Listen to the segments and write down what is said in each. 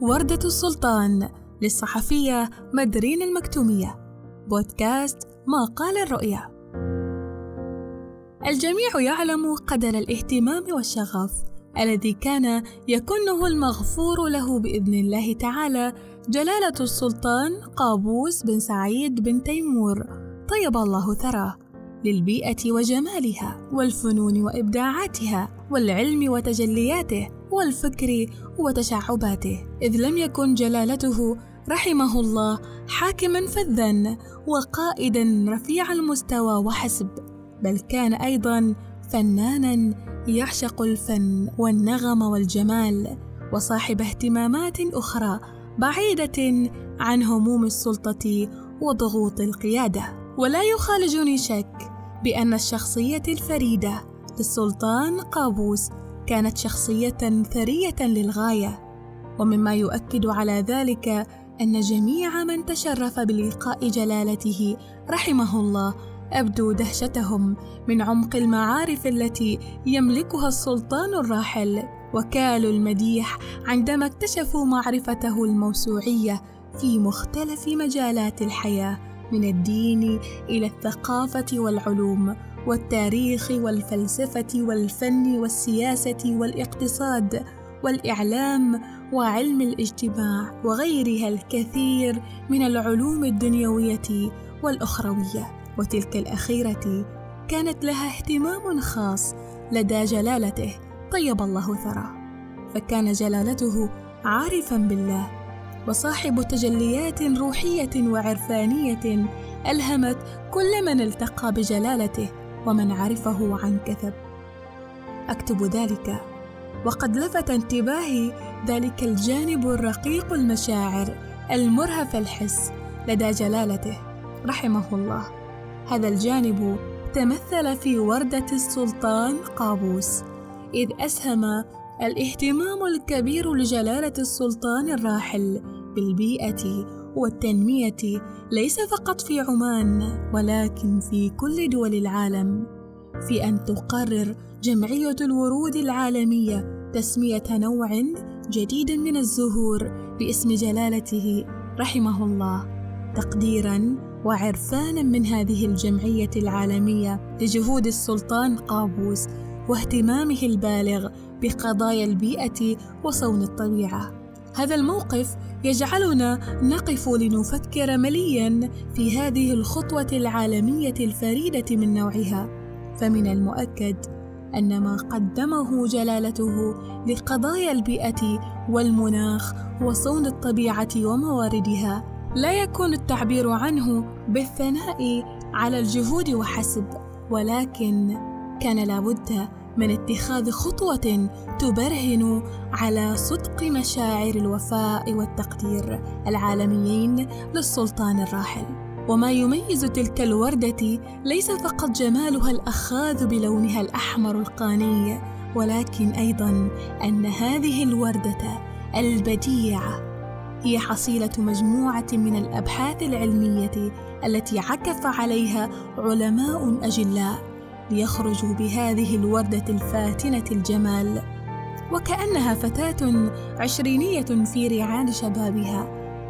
وردة السلطان للصحفية مدرين المكتومية. بودكاست ما قال الرؤيا. الجميع يعلم قدر الاهتمام والشغف الذي كان يكنه المغفور له بإذن الله تعالى جلالة السلطان قابوس بن سعيد بن تيمور. طيب الله ثراه للبيئة وجمالها والفنون وإبداعاتها والعلم وتجلياته والفكر وتشعباته إذ لم يكن جلالته رحمه الله حاكما فذا وقائدا رفيع المستوى وحسب بل كان أيضا فنانا يعشق الفن والنغم والجمال وصاحب اهتمامات أخرى بعيدة عن هموم السلطة وضغوط القيادة. ولا يخالجني شك بأن الشخصية الفريدة للسلطان قابوس كانت شخصية ثرية للغاية ومما يؤكد على ذلك أن جميع من تشرف بلقاء جلالته رحمه الله أبدوا دهشتهم من عمق المعارف التي يملكها السلطان الراحل وكالوا المديح عندما اكتشفوا معرفته الموسوعية في مختلف مجالات الحياة من الدين إلى الثقافة والعلوم. والتاريخ والفلسفة والفن والسياسة والاقتصاد والإعلام وعلم الاجتماع وغيرها الكثير من العلوم الدنيوية والأخروية. وتلك الأخيرة كانت لها اهتمام خاص لدى جلالته. طيب الله ثراه. فكان جلالته عارفا بالله. وصاحب تجليات روحية وعرفانية ألهمت كل من التقى بجلالته. ومن عرفه عن كثب. أكتب ذلك وقد لفت انتباهي ذلك الجانب الرقيق المشاعر المرهف الحس لدى جلالته رحمه الله. هذا الجانب تمثل في وردة السلطان قابوس إذ أسهم الاهتمام الكبير لجلالة السلطان الراحل بالبيئة والتنمية ليس فقط في عمان ولكن في كل دول العالم. في أن تقرر جمعية الورود العالمية تسمية نوع جديد من الزهور باسم جلالته رحمه الله. تقديرا وعرفانا من هذه الجمعية العالمية لجهود السلطان قابوس واهتمامه البالغ بقضايا البيئة وصون الطبيعة. هذا الموقف يجعلنا نقف لنفكر مليا في هذه الخطوة العالمية الفريدة من نوعها. فمن المؤكد أن ما قدمه جلالته لقضايا البيئة والمناخ وصون الطبيعة ومواردها لا يكون التعبير عنه بالثناء على الجهود وحسب ولكن كان لابد من اتخاذ خطوة تبرهن على صدق مشاعر الوفاء والتقدير العالميين للسلطان الراحل. وما يميز تلك الوردة ليس فقط جمالها الأخاذ بلونها الأحمر القاني ولكن أيضا أن هذه الوردة البديعة هي حصيلة مجموعة من الأبحاث العلمية التي عكف عليها علماء أجلاء ليخرجوا بهذه الوردة الفاتنة الجمال وكأنها فتاة عشرينية في ريعان شبابها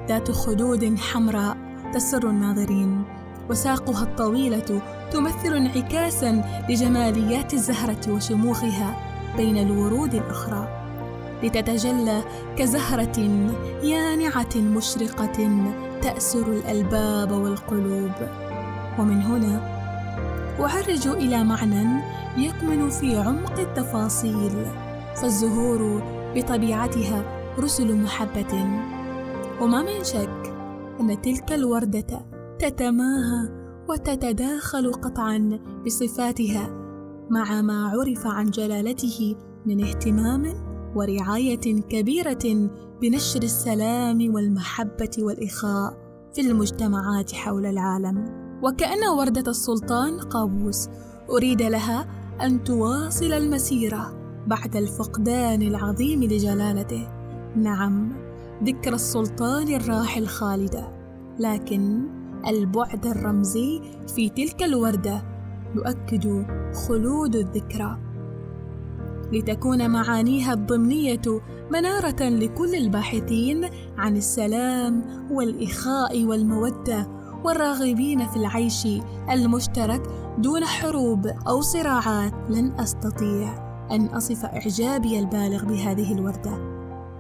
ذات خدود حمراء تسر الناظرين وساقها الطويلة تمثل انعكاسا لجماليات الزهرة وشموخها بين الورود الأخرى لتتجلى كزهرة يانعة مشرقة تأسر الألباب والقلوب. ومن هنا أعرج إلى معنى يكمن في عمق التفاصيل فالزهور بطبيعتها رسل محبة. وما من شك أن تلك الوردة تتماهى وتتداخل قطعا بصفاتها مع ما عرف عن جلالته من اهتمام ورعاية كبيرة بنشر السلام والمحبة والإخاء في المجتمعات حول العالم. وكأن وردة السلطان قابوس. أريد لها أن تواصل المسيرة بعد الفقدان العظيم لجلالته. نعم ذكرى السلطان الراحل خالدة لكن البعد الرمزي في تلك الوردة يؤكد خلود الذكرى. لتكون معانيها الضمنية منارة لكل الباحثين عن السلام والإخاء والمودة والراغبين في العيش المشترك دون حروب أو صراعات لن أستطيع أن أصف إعجابي البالغ بهذه الوردة.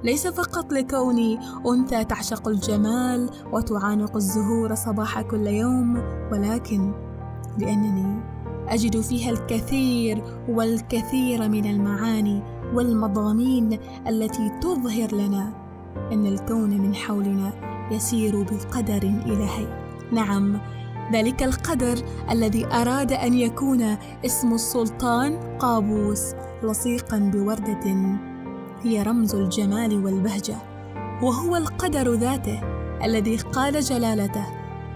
ليس فقط لكوني أنثى تعشق الجمال وتعانق الزهور صباح كل يوم ولكن لأنني أجد فيها الكثير والكثير من المعاني والمضامين التي تظهر لنا أن الكون من حولنا يسير بقدر إلهي. نعم ذلك القدر الذي أراد أن يكون اسم السلطان قابوس لصيقا بوردة هي رمز الجمال والبهجة وهو القدر ذاته الذي قال جلالته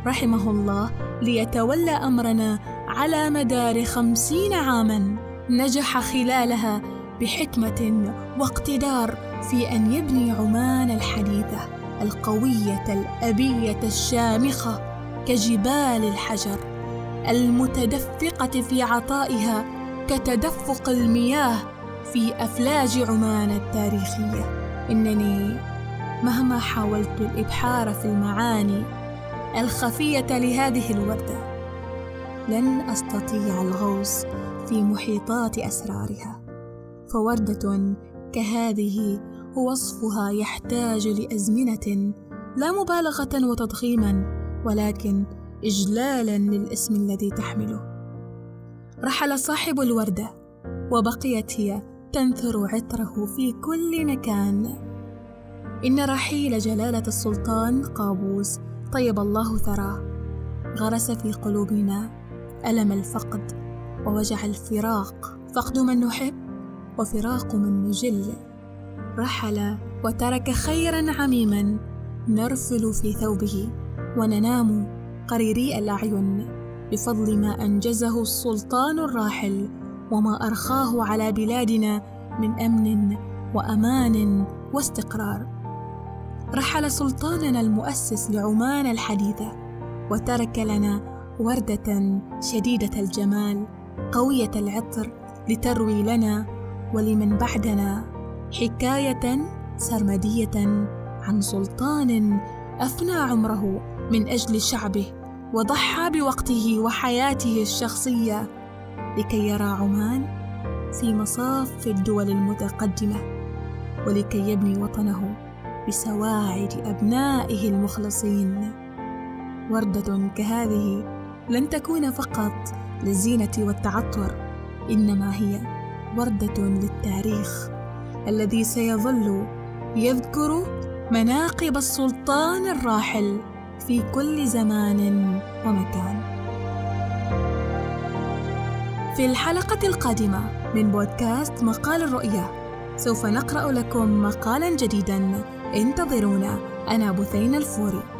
رحمه الله ليتولى أمرنا على مدار خمسين عاماً نجح خلالها بحكمة واقتدار في أن يبني عمان الحديثة القوية الأبية الشامخة. كجبال الحجر المتدفقة في عطائها كتدفق المياه في أفلاج عمان التاريخية. إنني مهما حاولت الإبحار في المعاني الخفية لهذه الوردة لن أستطيع الغوص في محيطات أسرارها. فوردة كهذه وصفها يحتاج لأزمنة لا مبالغة وتضخيما ولكن إجلالا للاسم الذي تحمله. رحل صاحب الوردة وبقيت هي تنثر عطره في كل مكان. إن رحيل جلالة السلطان قابوس طيب الله ثراه. غرس في قلوبنا ألم الفقد ووجع الفراق. فقد من نحب وفراق من نجل. رحل وترك خيرا عميما نرفل في ثوبه. وننام قريري الأعين بفضل ما أنجزه السلطان الراحل وما أرخاه على بلادنا من أمن وأمان واستقرار. رحل سلطاننا المؤسس لعمان الحديثة وترك لنا وردة شديدة الجمال قوية العطر لتروي لنا ولمن بعدنا حكاية سرمدية عن سلطان أفنى عمره. من أجل شعبه وضحى بوقته وحياته الشخصية لكي يرى عمان في مصاف الدول المتقدمة ولكي يبني وطنه بسواعد أبنائه المخلصين. وردة كهذه لن تكون فقط للزينة والتعطر إنما هي وردة للتاريخ الذي سيظل يذكر مناقب السلطان الراحل في كل زمان ومكان. في الحلقة القادمة من بودكاست مقال الرؤية سوف نقرأ لكم مقالا جديدا. انتظرونا. أنا بثين الفوري.